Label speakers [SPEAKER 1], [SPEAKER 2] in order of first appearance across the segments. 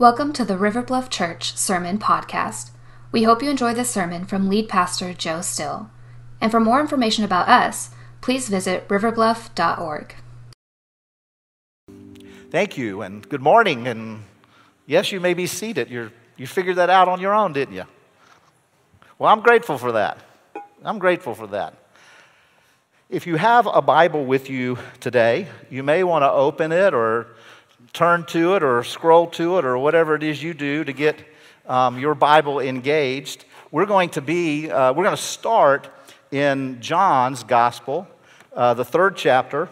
[SPEAKER 1] Welcome to the River Bluff Church Sermon Podcast. We hope you enjoy this sermon from lead pastor Joe Still. And for more information about us, please visit riverbluff.org.
[SPEAKER 2] Thank you, and good morning. And yes, you may be seated. You're, you figured that out on your own, didn't you? Well, I'm grateful for that. I'm grateful for that. If you have a Bible with you today, you may want to open it or turn to it or scroll to it or whatever it is you do to get um, your Bible engaged. We're going to be, uh, we're going to start in John's Gospel, uh, the third chapter,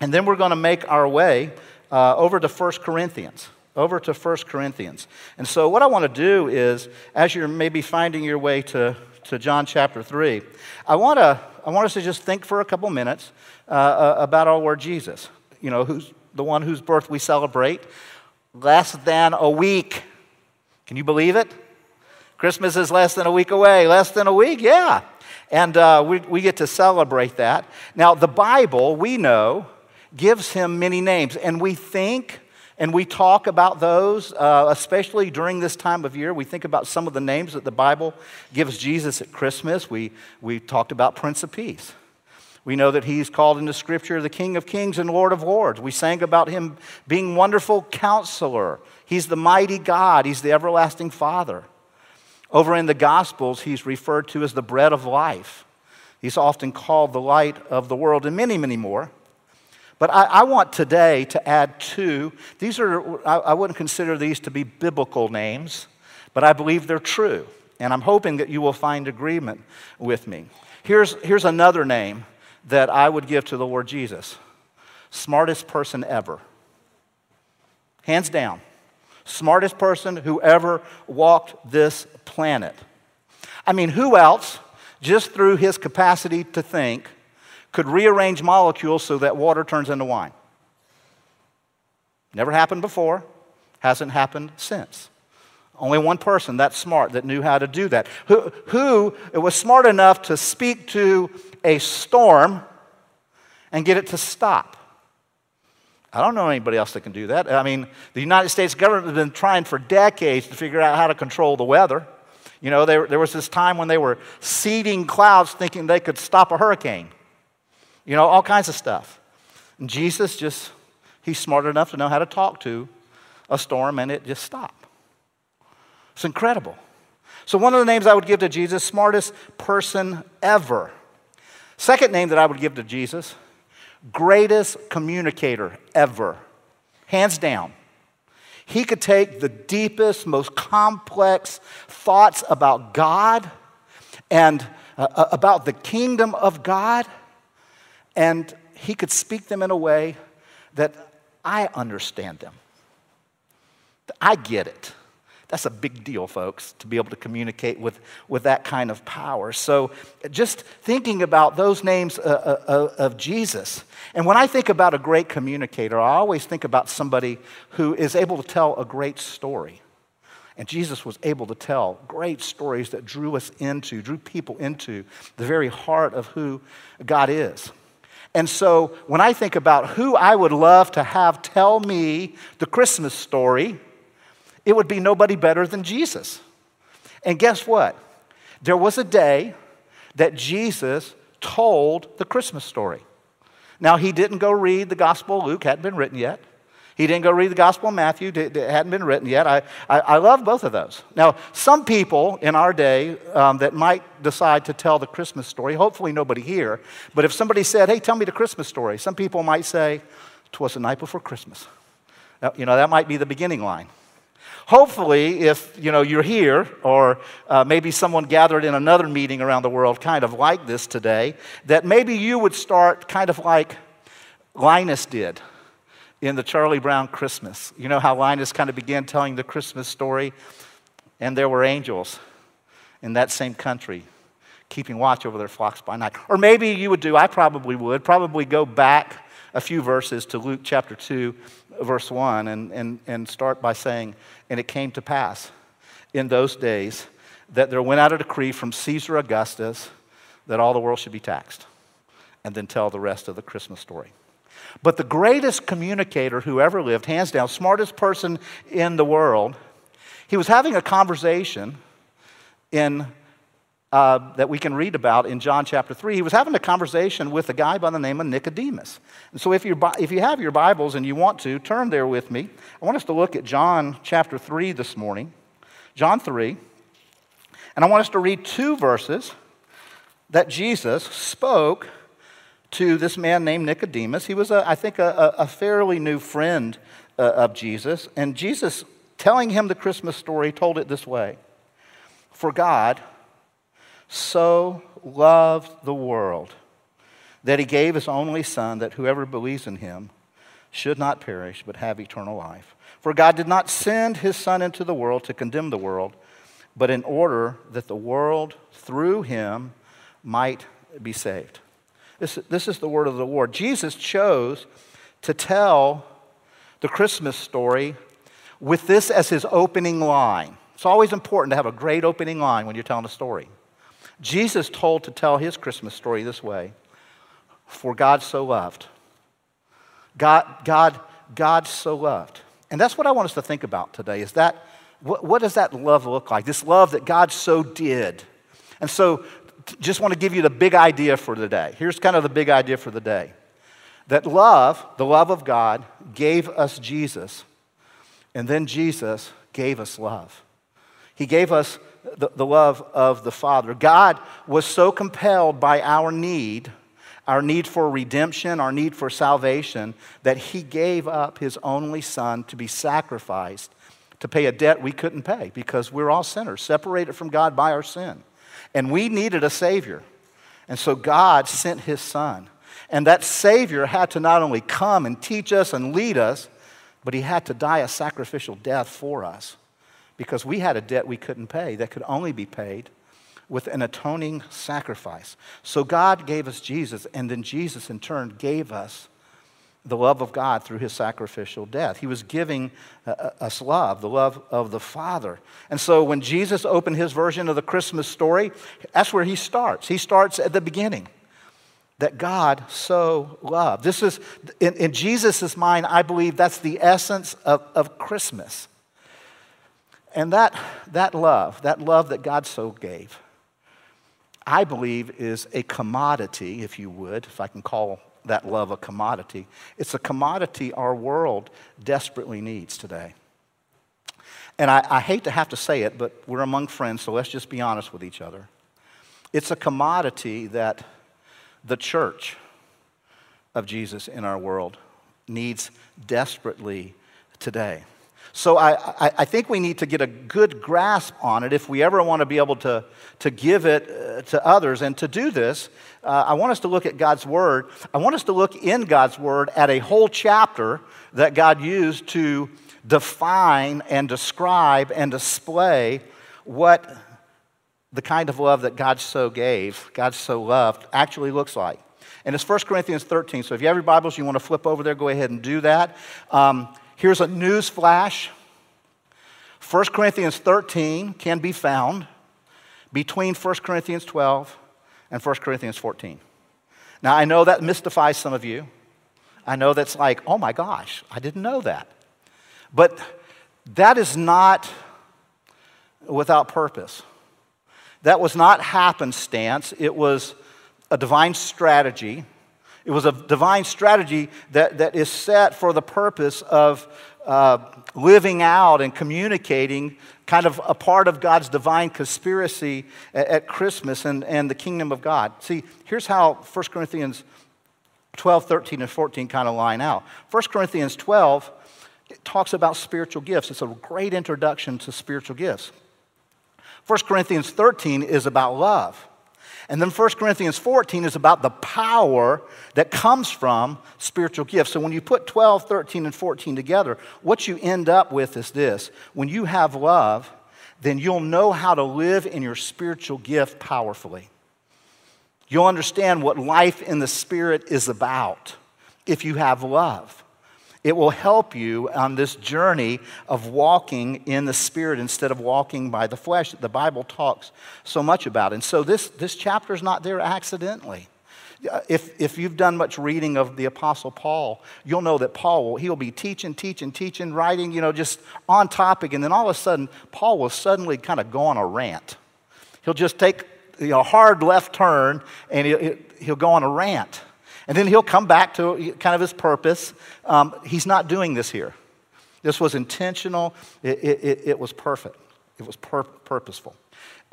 [SPEAKER 2] and then we're going to make our way uh, over to 1 Corinthians. Over to 1 Corinthians. And so, what I want to do is, as you're maybe finding your way to, to John chapter 3, I want, to, I want us to just think for a couple minutes uh, uh, about our Lord Jesus. You know, who's, the one whose birth we celebrate, less than a week. Can you believe it? Christmas is less than a week away. Less than a week? Yeah. And uh, we, we get to celebrate that. Now, the Bible, we know, gives him many names. And we think and we talk about those, uh, especially during this time of year. We think about some of the names that the Bible gives Jesus at Christmas. We, we talked about Prince of Peace. We know that he's called in the scripture the King of Kings and Lord of Lords. We sang about him being wonderful counselor. He's the mighty God, he's the everlasting Father. Over in the Gospels, he's referred to as the bread of life. He's often called the light of the world, and many, many more. But I, I want today to add two. These are, I, I wouldn't consider these to be biblical names, but I believe they're true. And I'm hoping that you will find agreement with me. Here's, here's another name that I would give to the Lord Jesus smartest person ever. Hands down. Smartest person who ever walked this planet. I mean, who else, just through his capacity to think, could rearrange molecules so that water turns into wine? Never happened before, hasn't happened since. Only one person that smart that knew how to do that. Who, who was smart enough to speak to a storm and get it to stop. I don't know anybody else that can do that. I mean, the United States government has been trying for decades to figure out how to control the weather. You know, there, there was this time when they were seeding clouds thinking they could stop a hurricane. You know, all kinds of stuff. And Jesus just, he's smart enough to know how to talk to a storm and it just stopped. It's incredible. So, one of the names I would give to Jesus, smartest person ever. Second name that I would give to Jesus, greatest communicator ever. Hands down. He could take the deepest, most complex thoughts about God and uh, uh, about the kingdom of God, and he could speak them in a way that I understand them. I get it. That's a big deal, folks, to be able to communicate with, with that kind of power. So, just thinking about those names uh, uh, uh, of Jesus. And when I think about a great communicator, I always think about somebody who is able to tell a great story. And Jesus was able to tell great stories that drew us into, drew people into the very heart of who God is. And so when I think about who I would love to have tell me the Christmas story, it would be nobody better than Jesus. And guess what? There was a day that Jesus told the Christmas story. Now, he didn't go read the Gospel of Luke, hadn't been written yet. He didn't go read the Gospel of Matthew, it hadn't been written yet. I, I, I, love both of those. Now, some people in our day um, that might decide to tell the Christmas story, hopefully nobody here, but if somebody said, hey, tell me the Christmas story, some people might say, "'Twas the night before Christmas. Now, you know, that might be the beginning line. Hopefully, if you know you're here, or uh, maybe someone gathered in another meeting around the world, kind of like this today, that maybe you would start kind of like Linus did in the Charlie Brown Christmas. You know how Linus kind of began telling the Christmas story, and there were angels in that same country keeping watch over their flocks by night. Or maybe you would do, I probably would, probably go back a few verses to Luke chapter 2 verse 1 and, and, and start by saying, And it came to pass in those days that there went out a decree from Caesar Augustus that all the world should be taxed. And then tell the rest of the Christmas story. But the greatest communicator who ever lived, hands down, smartest person in the world, he was having a conversation in, uh, that we can read about in John chapter 3. He was having a conversation with a guy by the name of Nicodemus. And so if, you if you have your Bibles and you want to, turn there with me. I want us to look at John chapter 3 this morning. John 3. And I want us to read two verses that Jesus spoke to this man named Nicodemus. He was, a, I think, a, a fairly new friend uh, of Jesus. And Jesus, telling him the Christmas story, told it this way For God so loved the world that he gave his only Son, that whoever believes in him should not perish, but have eternal life. For God did not send his Son into the world to condemn the world, but in order that the world through him might be saved. This, this is the word of the Lord. Jesus chose to tell the Christmas story with this as his opening line. It's always important to have a great opening line when you're telling a story. Jesus told to tell his Christmas story this way For God so loved. God, God, God so loved. And that's what I want us to think about today is that what, what does that love look like? This love that God so did. And so just want to give you the big idea for the day. Here's kind of the big idea for the day that love, the love of God, gave us Jesus, and then Jesus gave us love. He gave us the, the love of the Father. God was so compelled by our need, our need for redemption, our need for salvation, that He gave up His only Son to be sacrificed to pay a debt we couldn't pay because we're all sinners, separated from God by our sin. And we needed a Savior. And so God sent His Son. And that Savior had to not only come and teach us and lead us, but He had to die a sacrificial death for us because we had a debt we couldn't pay that could only be paid with an atoning sacrifice. So God gave us Jesus, and then Jesus in turn gave us the love of God through his sacrificial death. He was giving uh, uh, us love, the love of the Father. And so when Jesus opened his version of the Christmas story, that's where he starts. He starts at the beginning that God so loved. This is, in, in Jesus' mind, I believe that's the essence of, of Christmas. And that, that love, that love that God so gave, I believe is a commodity, if you would, if I can call that love a commodity. It's a commodity our world desperately needs today. And I, I, hate to have to say it, but we're among friends, so let's just be honest with each other. It's a commodity that the church of Jesus in our world needs desperately today. So I, I, I, think we need to get a good grasp on it if we ever want to be able to, to give it uh, to others. And to do this, uh, I want us to look at God's Word. I want us to look in God's Word at a whole chapter that God used to define and describe and display what the kind of love that God so gave, God so loved, actually looks like. And it's 1 Corinthians 13. So if you have your Bibles, you want to flip over there, go ahead and do that. Um, Here's a news flash 1 Corinthians 13 can be found between 1 Corinthians 12 and 1 Corinthians 14. Now, I know that mystifies some of you. I know that's like, oh my gosh, I didn't know that. But that is not without purpose. That was not happenstance, it was a divine strategy it was a divine strategy that, that is set for the purpose of uh, living out and communicating kind of a part of God's divine conspiracy at, at Christmas and, and the kingdom of God. See, here's how 1 Corinthians 12, 13, and 14 kind of line out. 1 Corinthians 12 talks about spiritual gifts. It's a great introduction to spiritual gifts. 1 Corinthians 13 is about love. And then 1 Corinthians 14 is about the power that comes from spiritual gifts. So when you put 12, 13, and 14 together, what you end up with is this when you have love, then you'll know how to live in your spiritual gift powerfully. You'll understand what life in the Spirit is about if you have love. It will help you on this journey of walking in the Spirit instead of walking by the flesh that the Bible talks so much about. And so this, this chapter is not there accidentally. If, if you've done much reading of the Apostle Paul, you'll know that Paul will he'll be teaching, teaching, teaching, writing, you know, just on topic, and then all of a sudden, Paul will suddenly kind of go on a rant. He'll just take you know, a hard left turn and he'll, he'll go on a rant. And then he'll come back to kind of his purpose. Um, he's not doing this here. This was intentional, it, it, it was perfect, it was pur- purposeful.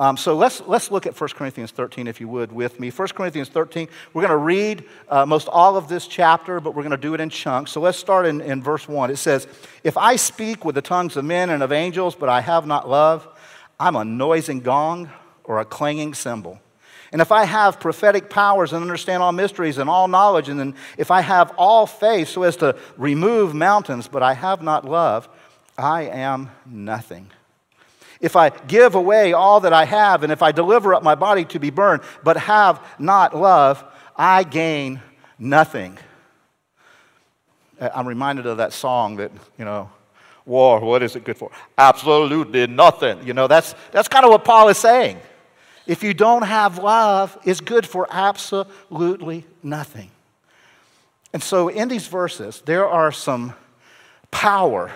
[SPEAKER 2] Um, so let's, let's look at 1 Corinthians 13, if you would, with me. 1 Corinthians 13, we're going to read uh, most all of this chapter, but we're going to do it in chunks. So let's start in, in verse 1. It says, If I speak with the tongues of men and of angels, but I have not love, I'm a noising gong or a clanging cymbal. And if I have prophetic powers and understand all mysteries and all knowledge, and then if I have all faith so as to remove mountains, but I have not love, I am nothing. If I give away all that I have, and if I deliver up my body to be burned, but have not love, I gain nothing. I'm reminded of that song that, you know, war, what is it good for? Absolutely nothing. You know, that's, that's kind of what Paul is saying. If you don't have love, it's good for absolutely nothing. And so in these verses, there are some power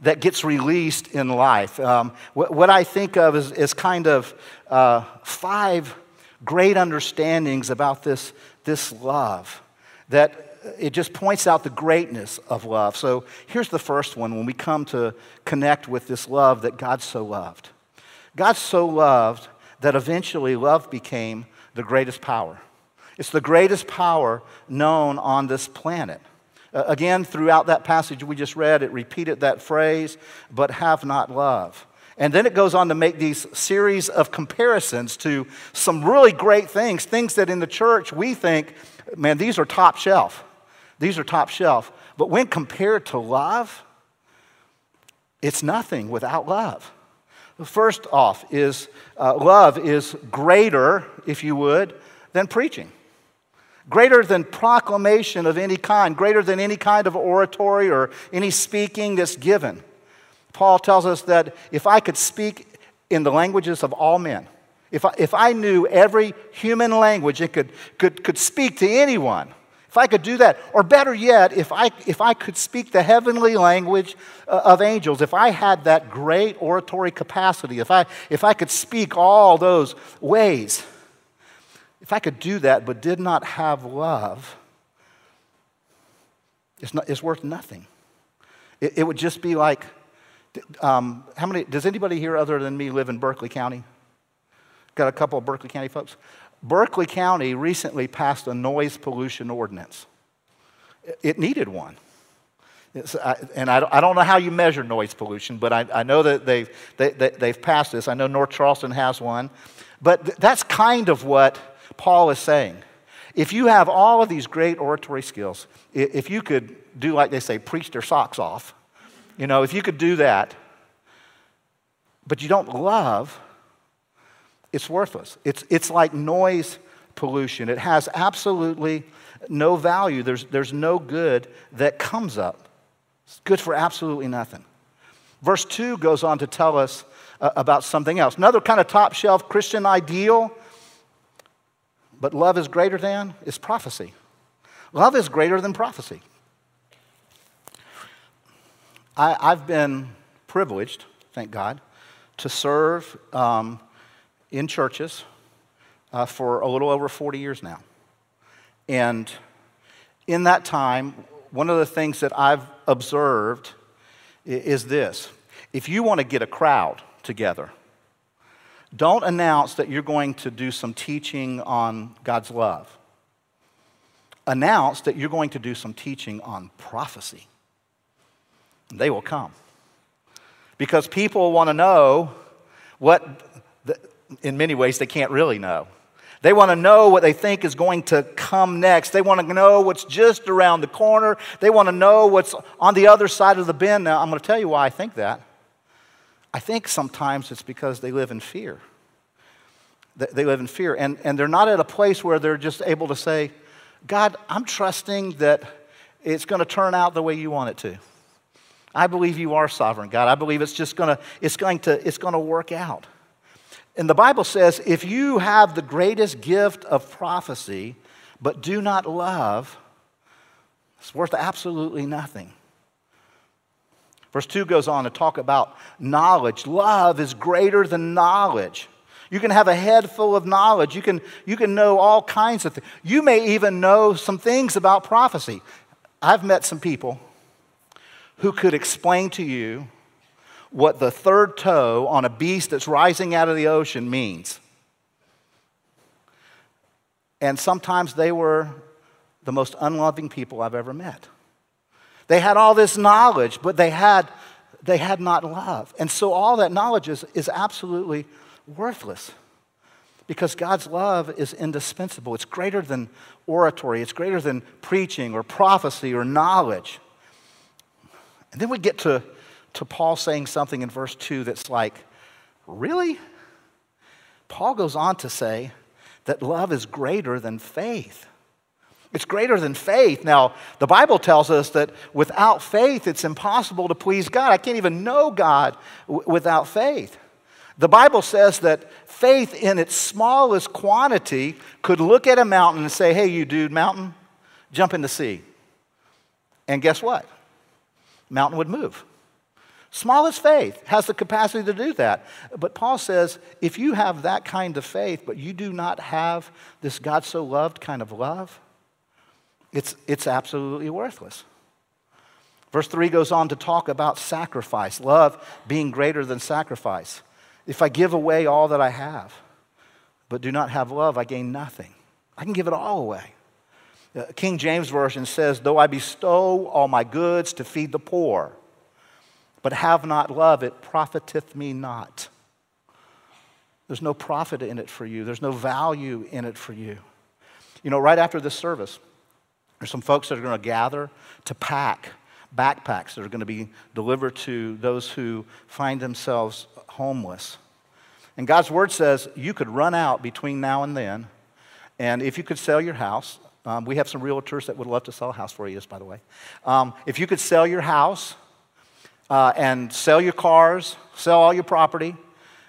[SPEAKER 2] that gets released in life. Um, what, what, I think of is, is kind of uh, five great understandings about this, this love that it just points out the greatness of love. So here's the first one when we come to connect with this love that God so loved. God so loved that eventually love became the greatest power. It's the greatest power known on this planet. Uh, again, throughout that passage we just read, it repeated that phrase, but have not love. And then it goes on to make these series of comparisons to some really great things, things that in the church we think, man, these are top shelf. These are top shelf. But when compared to love, it's nothing without love. First off, is uh, love is greater, if you would, than preaching, greater than proclamation of any kind, greater than any kind of oratory or any speaking that's given. Paul tells us that if I could speak in the languages of all men, if I, if I knew every human language it could, could, could speak to anyone, if I could do that, or better yet, if I, if I could speak the heavenly language uh, of angels, if I had that great oratory capacity, if I, if I could speak all those ways, if I could do that but did not have love, it's, not, it's worth nothing. It, it would just be like, um, how many, does anybody here other than me live in Berkeley County? Got a couple of Berkeley County folks? Berkeley County recently passed a noise pollution ordinance. It needed one. I, and I, I, don't know how you measure noise pollution, but I, I know that they've, they, they, have passed this. I know North Charleston has one. But th- that's kind of what Paul is saying. If you have all of these great oratory skills, if you could do, like they say, preach their socks off, you know, if you could do that, but you don't love, it's worthless. It's, it's like noise pollution. It has absolutely no value. There's, there's no good that comes up. It's good for absolutely nothing. Verse 2 goes on to tell us uh, about something else. Another kind of top shelf Christian ideal, but love is greater than, is prophecy. Love is greater than prophecy. I, have been privileged, thank God, to serve um, in churches uh, for a little over 40 years now. And in that time, one of the things that I've observed is this if you want to get a crowd together, don't announce that you're going to do some teaching on God's love. Announce that you're going to do some teaching on prophecy. They will come. Because people want to know what in many ways, they can't really know. They want to know what they think is going to come next. They want to know what's just around the corner. They want to know what's on the other side of the bend. Now, I'm going to tell you why I think that. I think sometimes it's because they live in fear. They live in fear, and, and they're not at a place where they're just able to say, God, I'm trusting that it's going to turn out the way you want it to. I believe you are sovereign, God. I believe it's just going to, it's going to, it's going to work out. And the Bible says if you have the greatest gift of prophecy, but do not love, it's worth absolutely nothing. Verse 2 goes on to talk about knowledge. Love is greater than knowledge. You can have a head full of knowledge. You can, you can know all kinds of things. You may even know some things about prophecy. I've met some people who could explain to you what the third toe on a beast that's rising out of the ocean means. And sometimes they were the most unloving people I've ever met. They had all this knowledge, but they had, they had not love. And so all that knowledge is, is absolutely worthless because God's love is indispensable. It's greater than oratory, it's greater than preaching or prophecy or knowledge. And then we get to, to Paul saying something in verse 2 that's like, really? Paul goes on to say that love is greater than faith. It's greater than faith. Now, the Bible tells us that without faith, it's impossible to please God. I can't even know God w- without faith. The Bible says that faith, in its smallest quantity, could look at a mountain and say, Hey, you dude, mountain, jump in the sea. And guess what? Mountain would move. Smallest faith has the capacity to do that. But Paul says if you have that kind of faith, but you do not have this God so loved kind of love, it's, it's absolutely worthless. Verse 3 goes on to talk about sacrifice, love being greater than sacrifice. If I give away all that I have, but do not have love, I gain nothing. I can give it all away. Uh, King James Version says, Though I bestow all my goods to feed the poor, but have not love, it profiteth me not. There's no profit in it for you, there's no value in it for you. You know, right after this service, there's some folks that are going to gather to pack backpacks that are going to be delivered to those who find themselves homeless. And God's word says you could run out between now and then, and if you could sell your house, um, we have some realtors that would love to sell a house for you, by the way. Um, if you could sell your house uh, and sell your cars, sell all your property,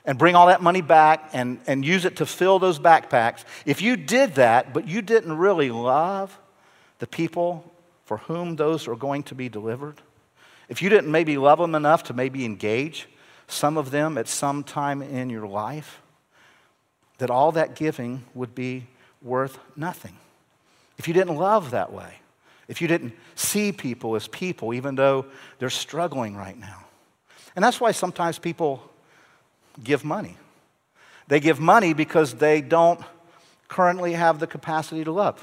[SPEAKER 2] and bring all that money back and, and use it to fill those backpacks, if you did that, but you didn't really love the people for whom those are going to be delivered, if you didn't maybe love them enough to maybe engage some of them at some time in your life, that all that giving would be worth nothing. If you didn't love that way, if you didn't see people as people, even though they're struggling right now. And that's why sometimes people give money. They give money because they don't currently have the capacity to love.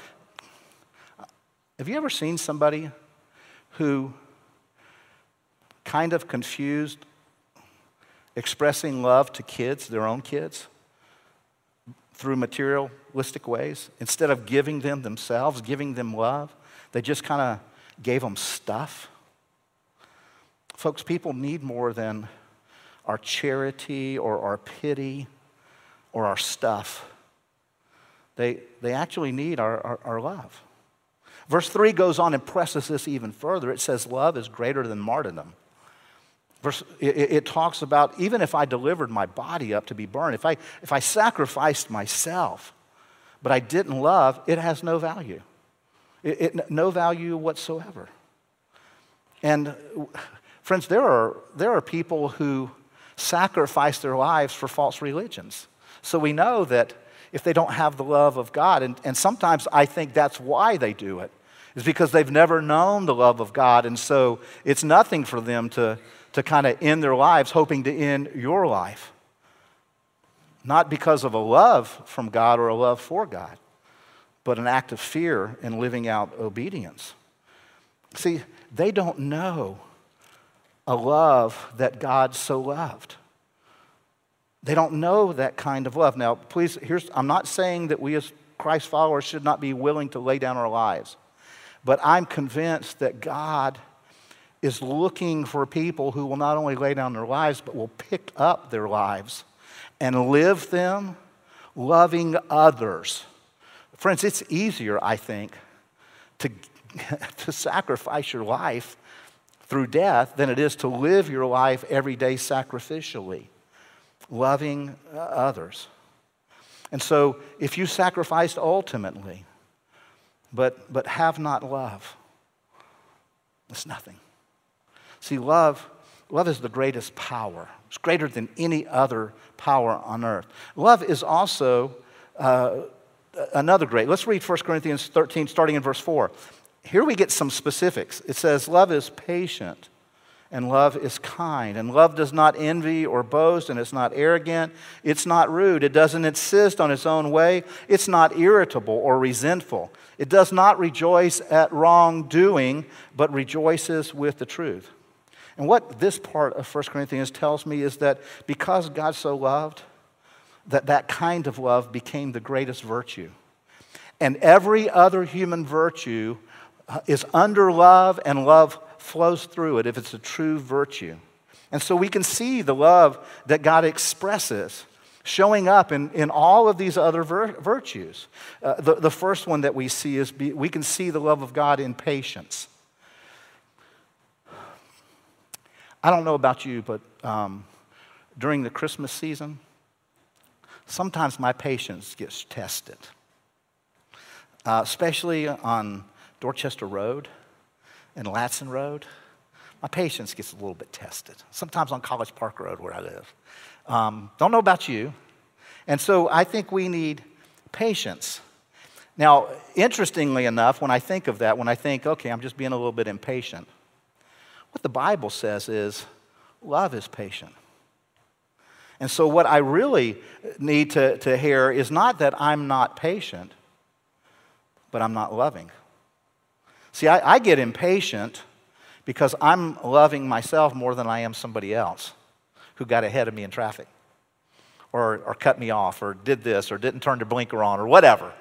[SPEAKER 2] Have you ever seen somebody who kind of confused expressing love to kids, their own kids, through materialistic ways? Instead of giving them themselves, giving them love, they just kind of gave them stuff. Folks, people need more than our charity or our pity or our stuff. They, they actually need our, our, our love. Verse 3 goes on and presses this even further. It says, Love is greater than martyrdom. Verse, it, it, talks about even if I delivered my body up to be burned, if I, if I sacrificed myself, but I didn't love, it has no value. It, it, no value whatsoever. And friends, there are, there are people who sacrifice their lives for false religions. So we know that if they don't have the love of God, and, and sometimes I think that's why they do it, is because they've never known the love of God. And so it's nothing for them to, to kind of end their lives hoping to end your life. Not because of a love from God or a love for God, but an act of fear in living out obedience. See, they don't know a love that God so loved. They don't know that kind of love. Now, please, here's, I'm not saying that we as Christ followers should not be willing to lay down our lives, but I'm convinced that God is looking for people who will not only lay down their lives, but will pick up their lives and live them loving others. Friends, it's easier, I think, to, to sacrifice your life through death than it is to live your life every day sacrificially loving uh, others. And so, if you sacrificed ultimately, but, but have not love, it's nothing. See, love, love is the greatest power. It's greater than any other power on earth. Love is also uh, another great. Let's read 1 Corinthians 13, starting in verse 4. Here we get some specifics. It says, Love is patient and love is kind. And love does not envy or boast, and it's not arrogant. It's not rude. It doesn't insist on its own way. It's not irritable or resentful. It does not rejoice at wrongdoing, but rejoices with the truth. And what this part of 1 Corinthians tells me is that because God so loved, that that kind of love became the greatest virtue. And every other human virtue uh, is under love, and love flows through it if it's a true virtue. And so we can see the love that God expresses showing up in, in all of these other vir- virtues. Uh, the, the first one that we see is be, we can see the love of God in patience. I don't know about you, but um, during the Christmas season, sometimes my patience gets tested, uh, especially on Dorchester Road and Ladson Road. My patience gets a little bit tested. Sometimes on College Park Road, where I live. Um, don't know about you. And so I think we need patience. Now, interestingly enough, when I think of that, when I think, okay, I'm just being a little bit impatient, what the Bible says is love is patient. And so, what I really need to, to hear is not that I'm not patient, but I'm not loving. See, I, I get impatient because I'm loving myself more than I am somebody else who got ahead of me in traffic or, or cut me off or did this or didn't turn the blinker on or whatever.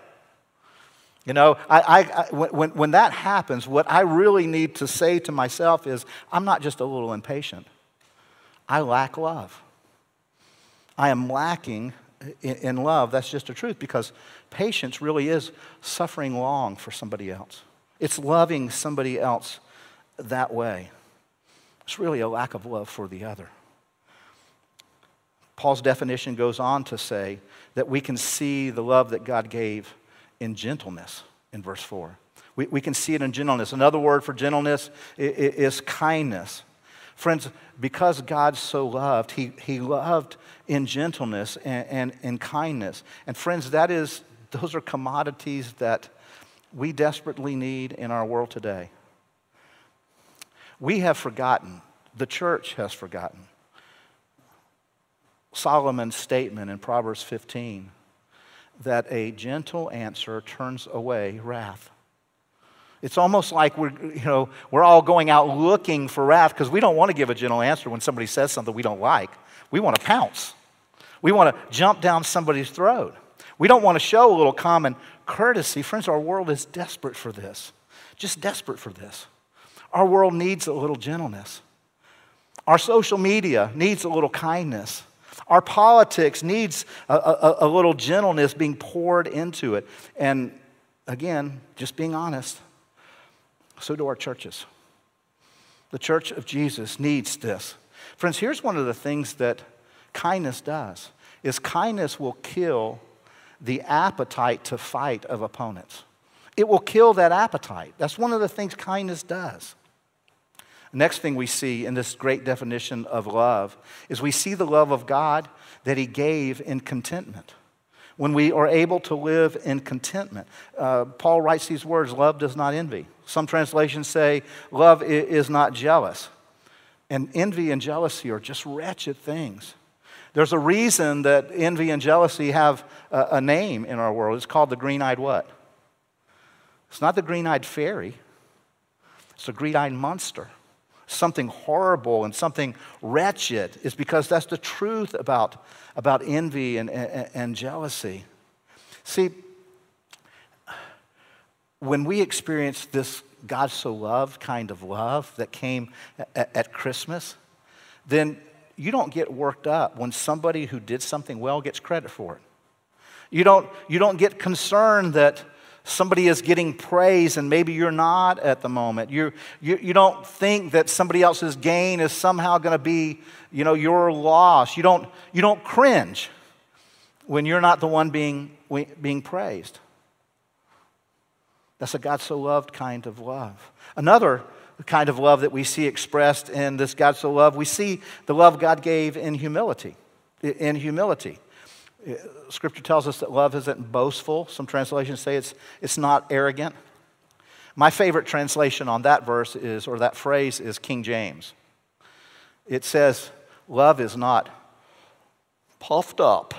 [SPEAKER 2] You know, I, I, I, when, when that happens, what I really need to say to myself is I'm not just a little impatient. I lack love. I am lacking in, love. That's just the truth because patience really is suffering long for somebody else. It's loving somebody else that way. It's really a lack of love for the other. Paul's definition goes on to say that we can see the love that God gave in gentleness in verse 4. We, we can see it in gentleness. Another word for gentleness is kindness. Friends, because God so loved, he, he loved in gentleness and, and in kindness. And friends, that is, those are commodities that we desperately need in our world today. We have forgotten, the church has forgotten Solomon's statement in Proverbs 15 that a gentle answer turns away wrath. It's almost like we're, you know, we're all going out looking for wrath because we don't want to give a gentle answer when somebody says something we don't like. We want to pounce. We want to jump down somebody's throat. We don't want to show a little common courtesy. Friends, our world is desperate for this, just desperate for this. Our world needs a little gentleness. Our social media needs a little kindness. Our politics needs a, a, a, little gentleness being poured into it. And again, just being honest, so do our churches. The church of Jesus needs this. Friends, here's one of the things that kindness does is kindness will kill the appetite to fight of opponents. It will kill that appetite. That's one of the things kindness does. Next thing we see in this great definition of love is we see the love of God that He gave in contentment. When we are able to live in contentment, uh, Paul writes these words love does not envy. Some translations say love is not jealous. And envy and jealousy are just wretched things. There's a reason that envy and jealousy have a, a name in our world. It's called the green eyed what? It's not the green eyed fairy, it's the green eyed monster. Something horrible and something wretched is because that's the truth about, about envy and, and, and jealousy. See, when we experience this God so loved kind of love that came at, at Christmas, then you don't get worked up when somebody who did something well gets credit for it. You don't, you don't get concerned that somebody is getting praise and maybe you're not at the moment. You, you, you don't think that somebody else's gain is somehow going to be you know, your loss. You don't, you don't cringe when you're not the one being, being praised. That's a God so loved kind of love. Another kind of love that we see expressed in this God so loved, we see the love God gave in humility. In humility. Uh, scripture tells us that love isn't boastful. Some translations say it's, it's not arrogant. My favorite translation on that verse is, or that phrase is King James. It says, Love is not puffed up.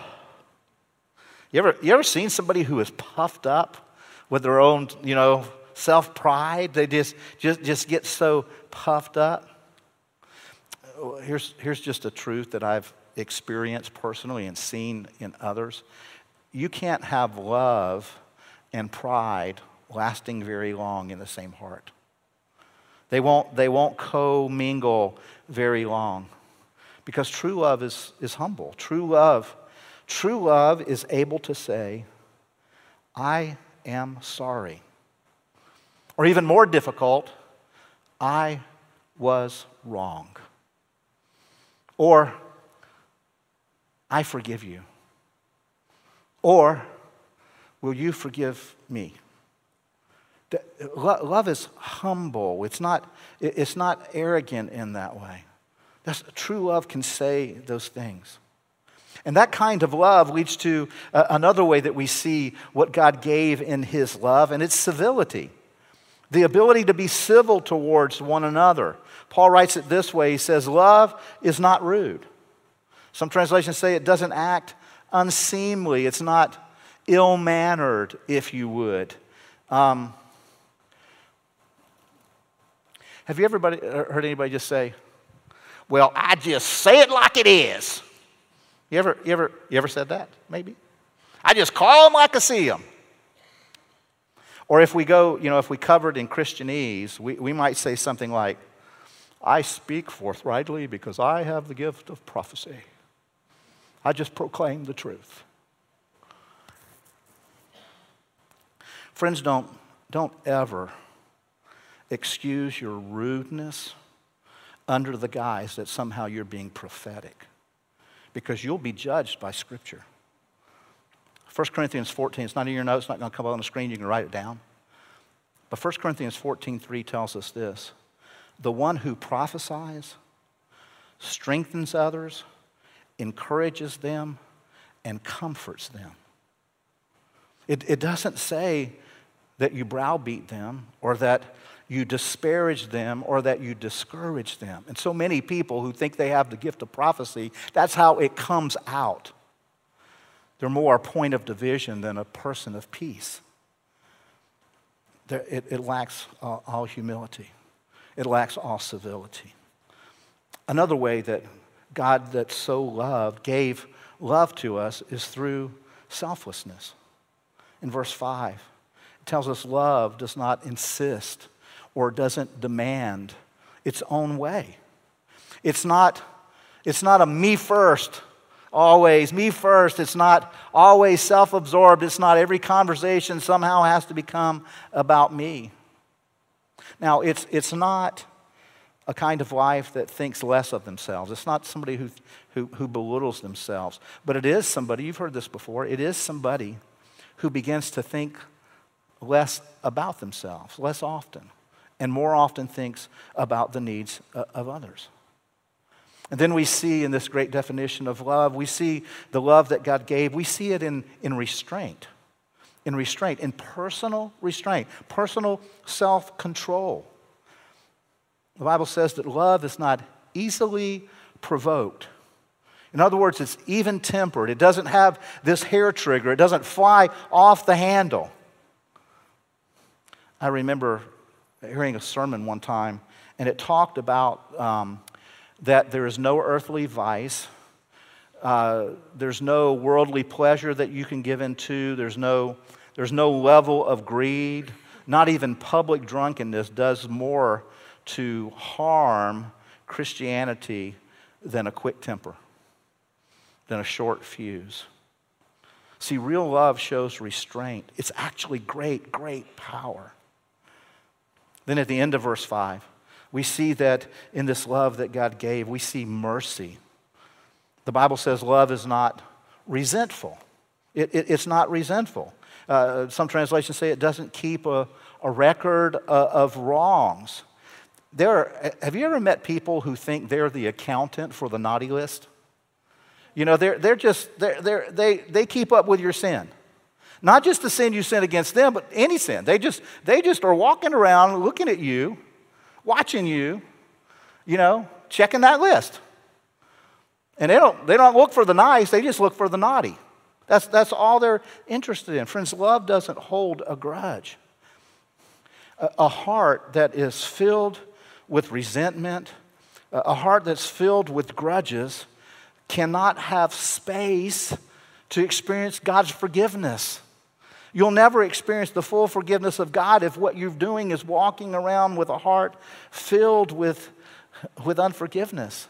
[SPEAKER 2] You ever, you ever seen somebody who is puffed up with their own, you know, self pride? They just, just, just get so puffed up. Here's, here's just a truth that I've experienced personally and seen in others. You can't have love and pride lasting very long in the same heart. They won't, they won't co-mingle very long because true love is, is humble. True love, true love is able to say, I am sorry. Or even more difficult, I was wrong. Or I forgive you? Or will you forgive me? Love is humble. It's not, it's not arrogant in that way. That's, true love can say those things. And that kind of love leads to uh, another way that we see what God gave in His love, and it's civility the ability to be civil towards one another. Paul writes it this way He says, Love is not rude. Some translations say it doesn't act unseemly, it's not ill mannered, if you would. Um, have you ever heard anybody just say, Well, I just say it like it is? You ever, you ever, you ever said that? Maybe. I just call them like I see them. Or if we go, you know, if we covered in Christianese, we, we might say something like, I speak forthrightly because I have the gift of prophecy. I just proclaim the truth. Friends, don't, don't ever excuse your rudeness under the guise that somehow you're being prophetic because you'll be judged by Scripture. 1 Corinthians 14, it's not in your notes, it's not going to come up on the screen, you can write it down. But 1 Corinthians 14, 3 tells us this the one who prophesies strengthens others encourages them, and comforts them. It, it doesn't say that you browbeat them or that you disparage them or that you discourage them. And so many people who think they have the gift of prophecy, that's how it comes out. They're more a point of division than a person of peace. It, it lacks all, all humility, it lacks all civility. Another way that God that so loved gave love to us is through selflessness. In verse 5, it tells us love does not insist or doesn't demand its own way. It's not, it's not a me first, always, me first. It's not always self absorbed. It's not every conversation somehow has to become about me. Now, it's, it's not a kind of life that thinks less of themselves. It's not somebody who, who, who belittles themselves, but it is somebody, you've heard this before, it is somebody who begins to think less about themselves, less often, and more often thinks about the needs uh, of others. And then we see in this great definition of love, we see the love that God gave, we see it in, in restraint, in restraint, in personal restraint, personal self control. The Bible says that love is not easily provoked. In other words, it's even tempered. It doesn't have this hair trigger, it doesn't fly off the handle. I remember hearing a sermon one time, and it talked about um, that there is no earthly vice. Uh, there's no worldly pleasure that you can give into. There's no, there's no level of greed. Not even public drunkenness does more to harm Christianity than a quick temper, than a short fuse. See, real love shows restraint. It's actually great, great power. Then at the end of verse 5, we see that in this love that God gave, we see mercy. The Bible says love is not resentful. It, it, it's not resentful. Uh, some translations say it doesn't keep a, a record uh, of wrongs. There are, have you ever met people who think they're the accountant for the naughty list? You know, they're, they're just, they're, they're, they, they keep up with your sin. Not just the sin you sin against them, but any sin. They just, they just are walking around looking at you, watching you, you know, checking that list. And they don't, they don't look for the nice, they just look for the naughty. That's, that's all they're interested in. Friends, love doesn't hold a grudge. A, a heart that is filled with resentment, a heart that's filled with grudges, cannot have space to experience God's forgiveness. You'll never experience the full forgiveness of God if what you're doing is walking around with a heart filled with, with unforgiveness.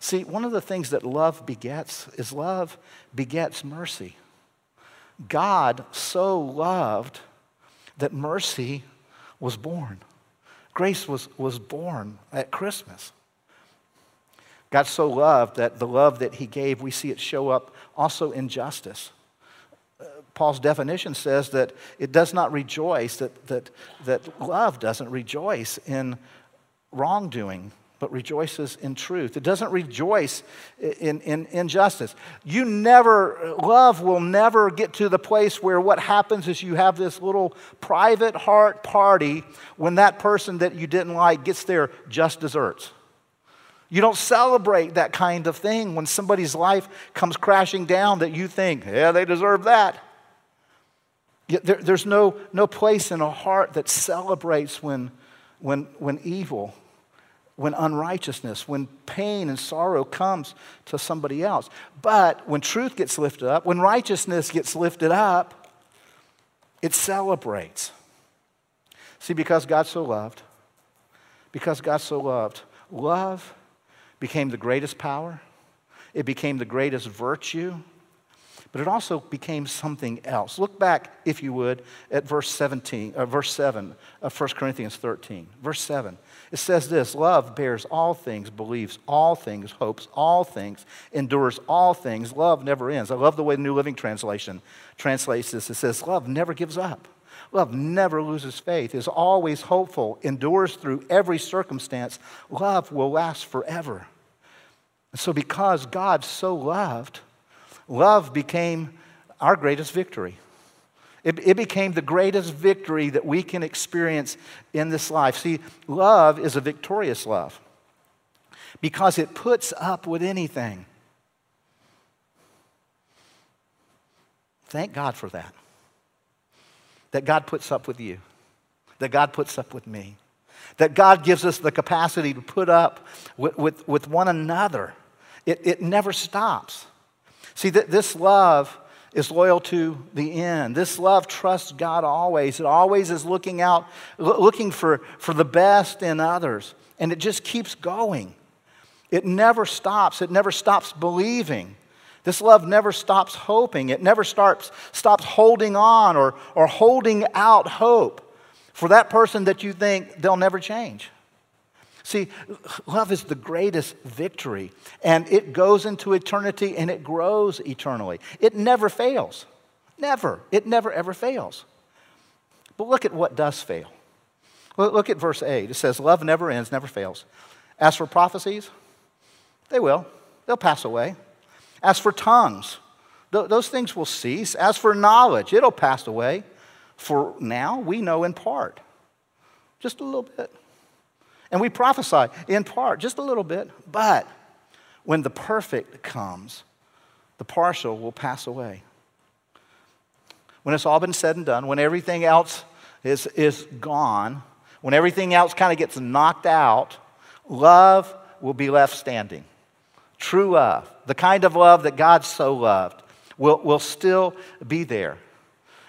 [SPEAKER 2] See, one of the things that love begets is love begets mercy. God so loved that mercy was born. Grace was, was born at Christmas. God so loved that the love that he gave, we see it show up also in justice. Uh, Paul's definition says that it does not rejoice, that, that, that love doesn't rejoice in wrongdoing, but rejoices in truth. It doesn't rejoice in, in injustice. You never, love will never get to the place where what happens is you have this little private heart party when that person that you didn't like gets their just desserts. You don't celebrate that kind of thing when somebody's life comes crashing down that you think, yeah, they deserve that. There, there's no, no place in a heart that celebrates when, when, when evil, when unrighteousness, when pain and sorrow comes to somebody else. But when truth gets lifted up, when righteousness gets lifted up, it celebrates. See, because God so loved, because God so loved, love became the greatest power, it became the greatest virtue, but it also became something else. Look back, if you would, at verse 17, uh, verse 7 of 1 Corinthians 13. Verse 7. It says this Love bears all things, believes all things, hopes all things, endures all things. Love never ends. I love the way the New Living Translation translates this. It says, Love never gives up. Love never loses faith, is always hopeful, endures through every circumstance. Love will last forever. So, because God so loved, love became our greatest victory. It, it, became the greatest victory that we can experience in this life. See, love is a victorious love because it puts up with anything. Thank God for that that God puts up with you, that God puts up with me, that God gives us the capacity to put up with, with, with one another. It, it never stops. See, that this love is loyal to the end. This love trusts God always. It always is looking out, looking for, for the best in others. And it just keeps going. It never stops. It never stops believing. This love never stops hoping. It never stops, stops holding on or, or holding out hope for that person that you think they'll never change. See, love is the greatest victory, and it goes into eternity and it grows eternally. It never fails. Never. It never, ever fails. But look at what does fail. Look at verse 8. It says, Love never ends, never fails. As for prophecies, they will, they'll pass away. As for tongues, th- those things will cease. As for knowledge, it'll pass away. For now we know in part, just a little bit. And we prophesy in part, just a little bit. But when the perfect comes, the partial will pass away. When it's all been said and done, when everything else is, is gone, when everything else kind of gets knocked out, love will be left standing. True love, the kind of love that God so loved, will, will still be there.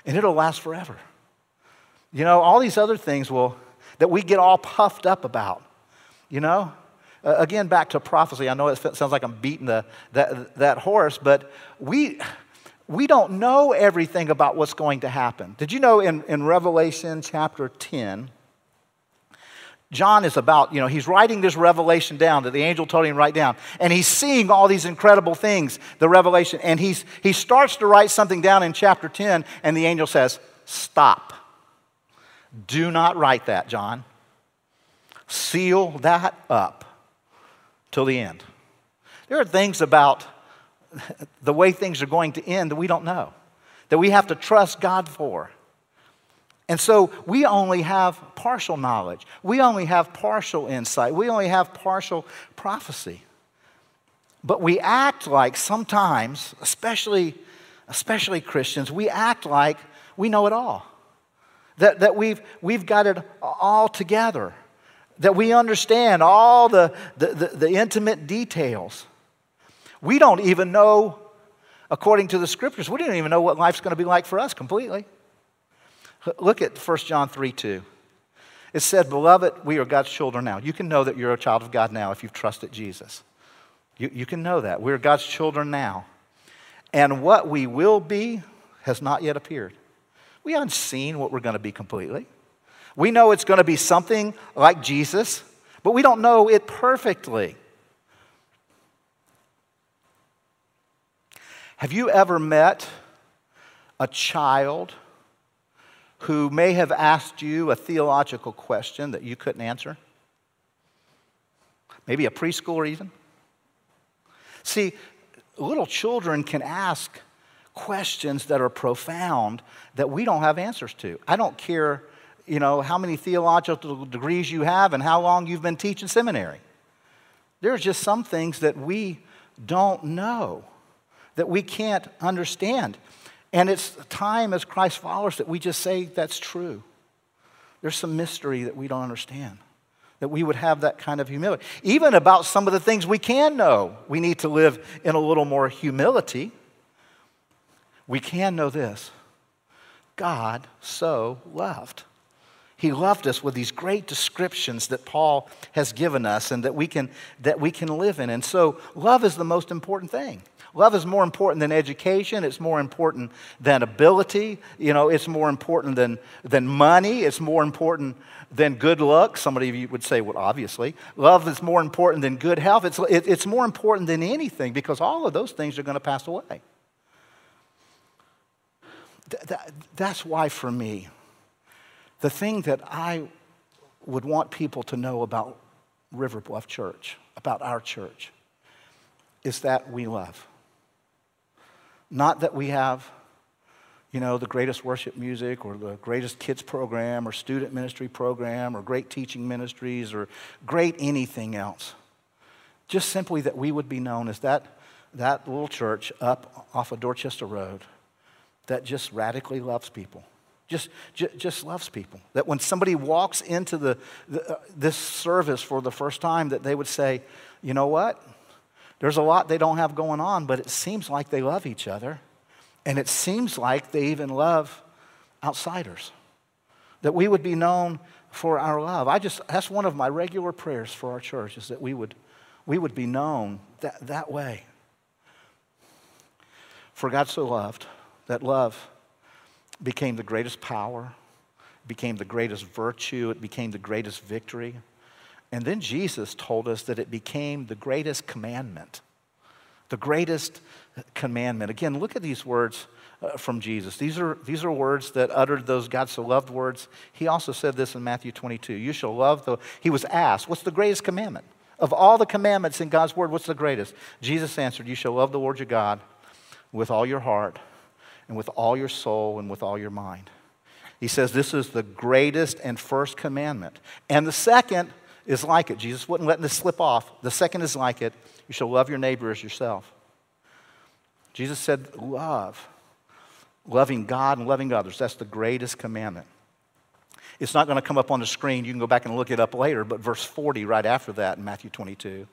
[SPEAKER 2] And it'll last forever. You know, all these other things will, that we get all puffed up about, you know? Uh, again, back to prophecy. I know it sounds like I'm beating the, that, that horse, but we, we don't know everything about what's going to happen. Did you know in, in Revelation chapter 10, John is about, you know, he's writing this revelation down that the angel told him to write down. And he's seeing all these incredible things, the revelation. And he's, he starts to write something down in chapter 10, and the angel says, Stop. Do not write that, John. Seal that up till the end. There are things about the way things are going to end that we don't know, that we have to trust God for. And so we only have partial knowledge. We only have partial insight. We only have partial prophecy. But we act like sometimes, especially, especially Christians, we act like we know it all. That, that we've, we've got it all together. That we understand all the, the, the, the intimate details. We don't even know, according to the scriptures, we don't even know what life's going to be like for us completely. Look at 1 John 3 2. It said, Beloved, we are God's children now. You can know that you're a child of God now if you've trusted Jesus. You, you can know that. We're God's children now. And what we will be has not yet appeared. We haven't seen what we're going to be completely. We know it's going to be something like Jesus, but we don't know it perfectly. Have you ever met a child who may have asked you a theological question that you couldn't answer? Maybe a preschooler, even? See, little children can ask questions that are profound that we don't have answers to. I don't care, you know, how many theological degrees you have and how long you've been teaching seminary. There's just some things that we don't know, that we can't understand. And it's time as Christ followers that we just say that's true. There's some mystery that we don't understand. That we would have that kind of humility. Even about some of the things we can know, we need to live in a little more humility. We can know this God so loved. He loved us with these great descriptions that Paul has given us and that we can, that we can live in. And so, love is the most important thing. Love is more important than education. It's more important than ability. You know, it's more important than, than money. It's more important than good luck. Somebody of you would say, well, obviously. Love is more important than good health. It's, it, it's more important than anything because all of those things are going to pass away. Th- that, that's why, for me, the thing that I would want people to know about River Bluff Church, about our church, is that we love. Not that we have, you know, the greatest worship music or the greatest kids program or student ministry program or great teaching ministries or great anything else. Just simply that we would be known as that, that little church up off of Dorchester Road that just radically loves people. Just, just, just loves people. That when somebody walks into the, the uh, this service for the first time, that they would say, you know what? There's a lot they don't have going on, but it seems like they love each other. And it seems like they even love outsiders. That we would be known for our love. I just, that's one of my regular prayers for our church, is that we would, we would be known that, that way. For God so loved, that love became the greatest power, became the greatest virtue, it became the greatest victory. And then Jesus told us that it became the greatest commandment. The greatest commandment. Again, look at these words uh, from Jesus. These are, these are words that uttered those God so loved words. He also said this in Matthew 22 You shall love the. He was asked, What's the greatest commandment? Of all the commandments in God's word, what's the greatest? Jesus answered, You shall love the Lord your God with all your heart and with all your soul and with all your mind. He says this is the greatest and first commandment. And the second is like it. Jesus wouldn't let this slip off. The second is like it. You shall love your neighbor as yourself. Jesus said, love. Loving God and loving others. That's the greatest commandment. It's not going to come up on the screen. You can go back and look it up later, but verse 40, right after that in Matthew 22,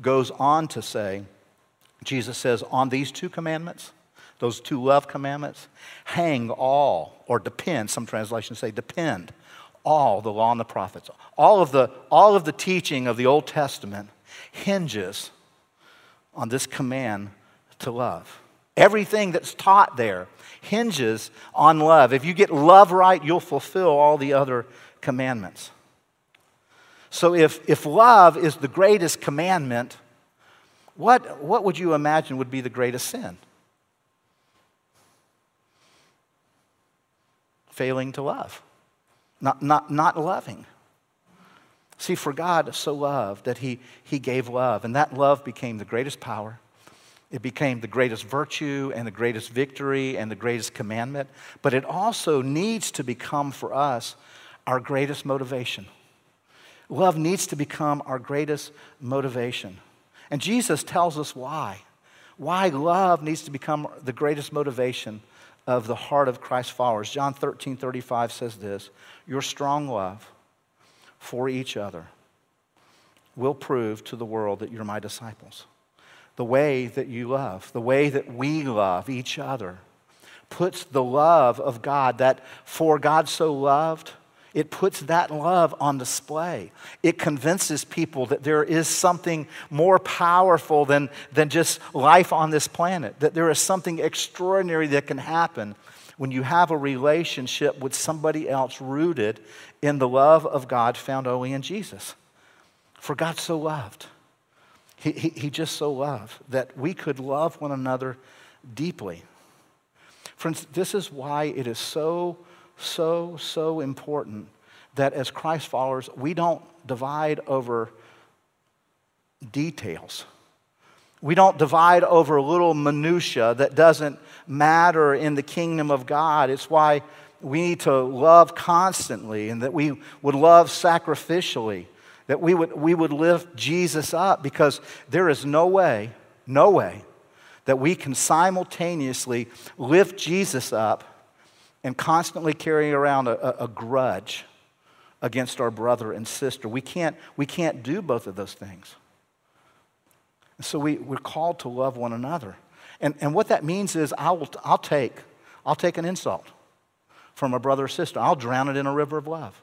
[SPEAKER 2] goes on to say, Jesus says, on these two commandments, those two love commandments, hang all, or depend, some translations say depend, all the law and the prophets, all of the, all of the teaching of the Old Testament hinges on this command to love. Everything that's taught there hinges on love. If you get love right, you'll fulfill all the other commandments. So, if, if love is the greatest commandment, what, what would you imagine would be the greatest sin? Failing to love, not, not, not loving. See, for God so loved that he, he gave love, and that love became the greatest power. It became the greatest virtue and the greatest victory and the greatest commandment, but it also needs to become for us our greatest motivation. Love needs to become our greatest motivation. And Jesus tells us why. Why love needs to become the greatest motivation of the heart of Christ's followers. John 13 35 says this Your strong love for each other will prove to the world that you're my disciples. The way that you love, the way that we love each other, puts the love of God that for God so loved, it puts that love on display. It convinces people that there is something more powerful than, than just life on this planet, that there is something extraordinary that can happen when you have a relationship with somebody else rooted in the love of God found only in Jesus. For God so loved. He, he, he just so loved that we could love one another deeply. Friends, this is why it is so, so, so important that as Christ followers, we don't divide over details. We don't divide over little minutia that doesn't matter in the kingdom of God. It's why we need to love constantly and that we would love sacrificially, that we would, we would lift Jesus up because there is no way, no way that we can simultaneously lift Jesus up and constantly carrying around a, a, grudge against our brother and sister. We can't, we can't do both of those things. So we, we're called to love one another. And, and what that means is I'll, I'll, take, I'll take an insult from a brother or sister. I'll drown it in a river of love.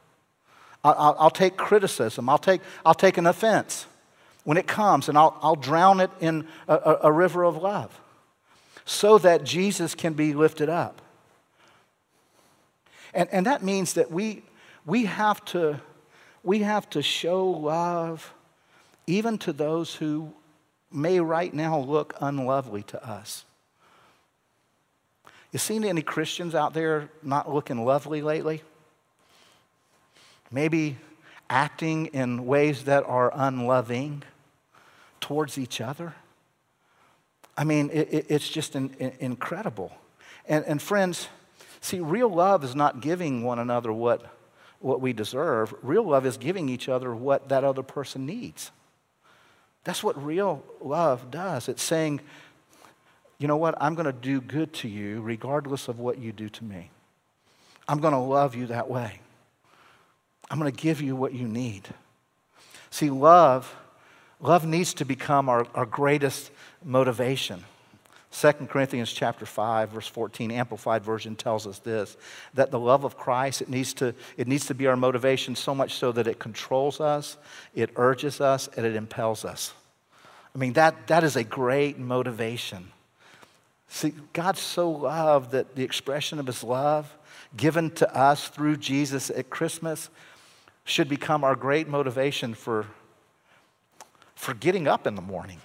[SPEAKER 2] I'll, I'll, take criticism. I'll take, I'll take an offense when it comes, and I'll, I'll drown it in a, a river of love so that Jesus can be lifted up. And, and that means that we, we, have to, we have to show love even to those who may right now look unlovely to us. You seen any Christians out there not looking lovely lately? Maybe acting in ways that are unloving towards each other? I mean, it, it, it's just in, in, incredible. And, and friends, see, real love is not giving one another what, what we deserve. Real love is giving each other what that other person needs. That's what real love does. It's saying, you know what, I'm going to do good to you regardless of what you do to me. I'm going to love you that way. I'm going to give you what you need. See, love, love needs to become our, our greatest motivation. 2 Corinthians chapter 5 verse 14 amplified version tells us this that the love of Christ it needs to it needs to be our motivation so much so that it controls us, it urges us and it impels us. I mean that that is a great motivation. See God so loved that the expression of his love given to us through Jesus at Christmas should become our great motivation for for getting up in the morning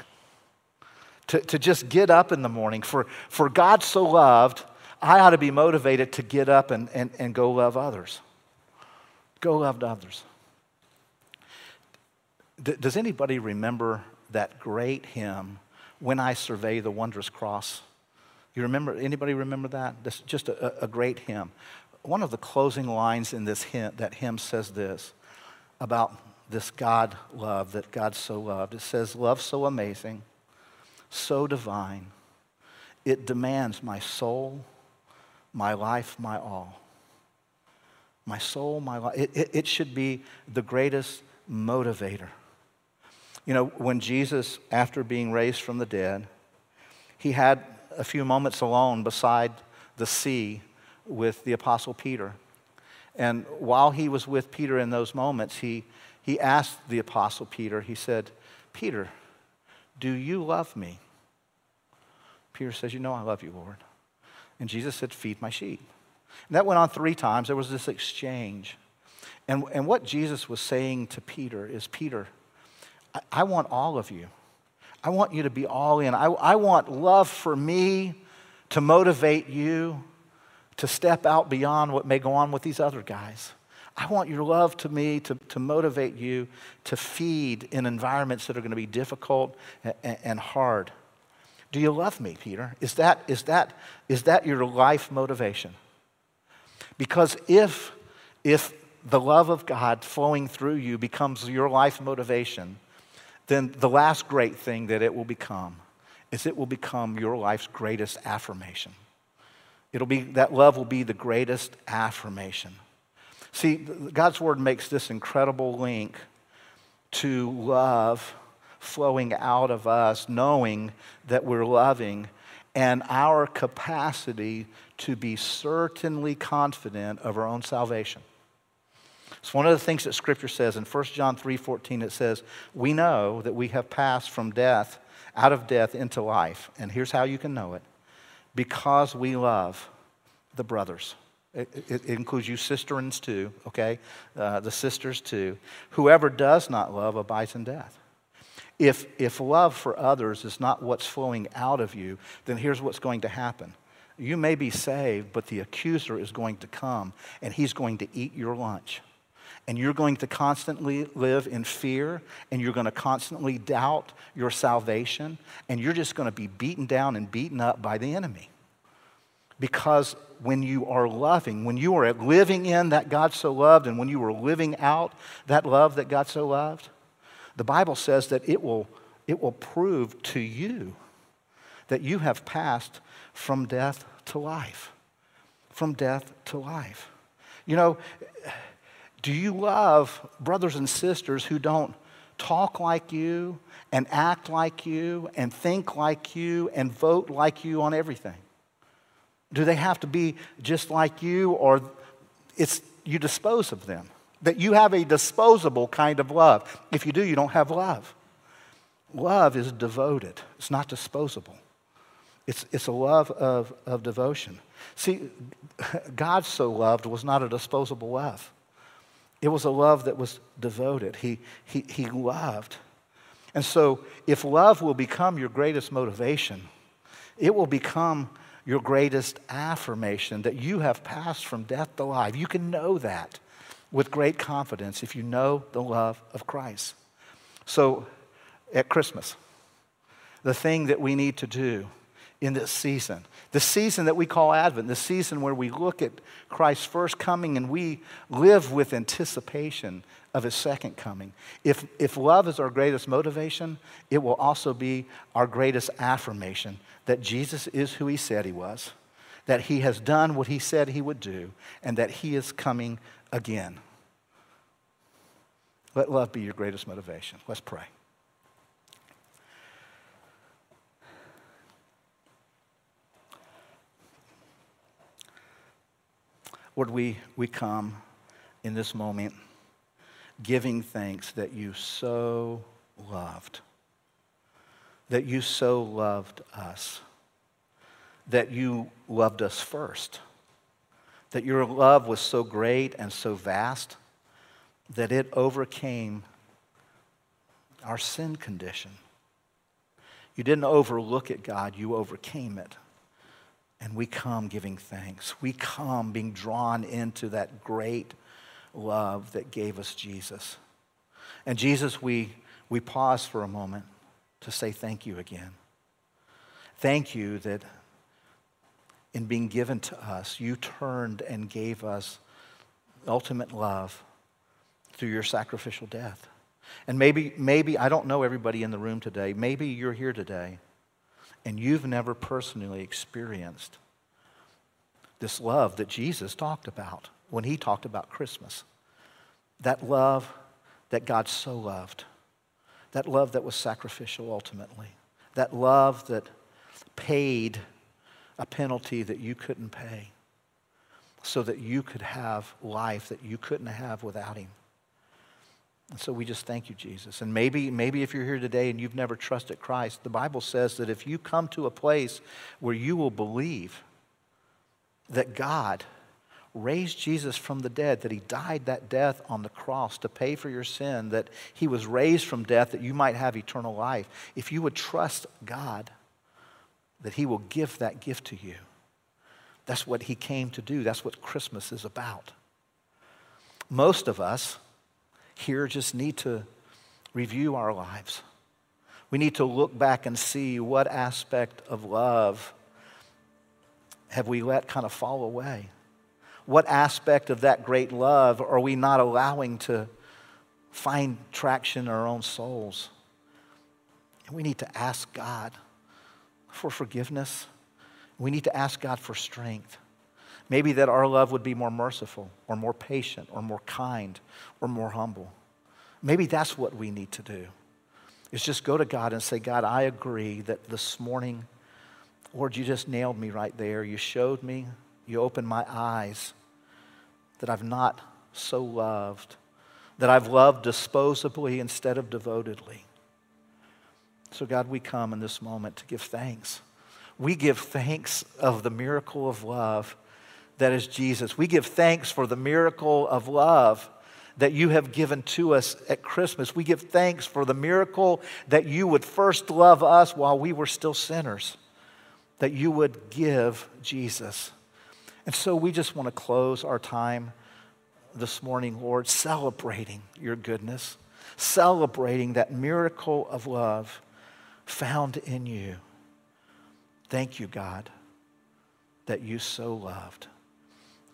[SPEAKER 2] to, to just get up in the morning. For, for God so loved, I ought to be motivated to get up and, and, and go love others. Go love others. D- does anybody remember that great hymn, When I Survey the Wondrous Cross? You remember, anybody remember that? This just a, a great hymn. One of the closing lines in this hymn, that hymn says this about this God love that God so loved. It says, Love so amazing so divine, it demands my soul, my life, my all. My soul, my life. It, it, it should be the greatest motivator. You know, when Jesus, after being raised from the dead, he had a few moments alone beside the sea with the Apostle Peter. And while he was with Peter in those moments, he, he asked the Apostle Peter, he said, Peter, do you love me? Peter says, You know, I love you, Lord. And Jesus said, Feed my sheep. And that went on three times. There was this exchange. And, and what Jesus was saying to Peter is, Peter, I, I want all of you. I want you to be all in. I, I want love for me to motivate you to step out beyond what may go on with these other guys. I want your love to me to, to motivate you to feed in environments that are going to be difficult and, and hard. Do you love me, Peter? Is that, is, that, is that your life motivation? Because if, if the love of God flowing through you becomes your life motivation, then the last great thing that it will become is it will become your life's greatest affirmation. It'll be, that love will be the greatest affirmation. See, God's word makes this incredible link to love flowing out of us, knowing that we're loving, and our capacity to be certainly confident of our own salvation. It's one of the things that Scripture says in 1 John 3:14. It says, "We know that we have passed from death, out of death into life." And here's how you can know it: because we love the brothers. It, it, includes you sisterins too, okay? Uh, the sisters too. Whoever does not love abides in death. If, if love for others is not what's flowing out of you, then here's what's going to happen. You may be saved, but the accuser is going to come and he's going to eat your lunch. And you're going to constantly live in fear and you're going to constantly doubt your salvation and you're just going to be beaten down and beaten up by the enemy. Because when you are loving, when you are living in that God so loved, and when you are living out that love that God so loved, the Bible says that it will, it will prove to you that you have passed from death to life. From death to life. You know, do you love brothers and sisters who don't talk like you and act like you and think like you and vote like you on everything? Do they have to be just like you, or it's you dispose of them? That you have a disposable kind of love. If you do, you don't have love. Love is devoted, it's not disposable. It's, it's a love of, of devotion. See, God so loved was not a disposable love. It was a love that was devoted. He, he, he loved. And so, if love will become your greatest motivation, it will become your greatest affirmation that you have passed from death to life. You can know that with great confidence if you know the love of Christ. So, at Christmas, the thing that we need to do in this season, the season that we call Advent, the season where we look at Christ's first coming and we live with anticipation of his second coming. If, if love is our greatest motivation, it will also be our greatest affirmation that Jesus is who he said he was, that he has done what he said he would do, and that he is coming again. Let love be your greatest motivation. Let's pray. Lord, we, we come in this moment giving thanks that you so loved, that you so loved us, that you loved us first, that your love was so great and so vast that it overcame our sin condition. You didn't overlook it, God, you overcame it. And we come giving thanks. We come being drawn into that great love that gave us Jesus. And Jesus, we, we pause for a moment to say thank you again. Thank you that in being given to us, you turned and gave us ultimate love through your sacrificial death. And maybe, maybe, I don't know everybody in the room today, maybe you're here today and you've never personally experienced this love that Jesus talked about when he talked about Christmas. That love that God so loved. That love that was sacrificial ultimately. That love that paid a penalty that you couldn't pay so that you could have life that you couldn't have without him. And so we just thank you, Jesus. And maybe, maybe if you're here today and you've never trusted Christ, the Bible says that if you come to a place where you will believe that God raised Jesus from the dead, that he died that death on the cross to pay for your sin, that he was raised from death that you might have eternal life, if you would trust God, that he will give that gift to you, That's what he came to do. That's what Christmas is about. Most of us here just need to review our lives. We need to look back and see what aspect of love have we let kind of fall away. What aspect of that great love are we not allowing to find traction in our own souls? And we need to ask God for forgiveness we need to ask God for strength. Maybe that our love would be more merciful or more patient or more kind or more humble. Maybe that's what we need to do. Is just go to God and say, God, I agree that this morning, Lord, you just nailed me right there. You showed me, you opened my eyes that I've not so loved, that I've loved disposably instead of devotedly. So, God, we come in this moment to give thanks we give thanks of the miracle of love that is Jesus. We give thanks for the miracle of love that you have given to us at Christmas. We give thanks for the miracle that you would first love us while we were still sinners, that you would give Jesus. And so we just want to close our time this morning, Lord, celebrating your goodness, celebrating that miracle of love found in you. Thank you, God, that you so loved.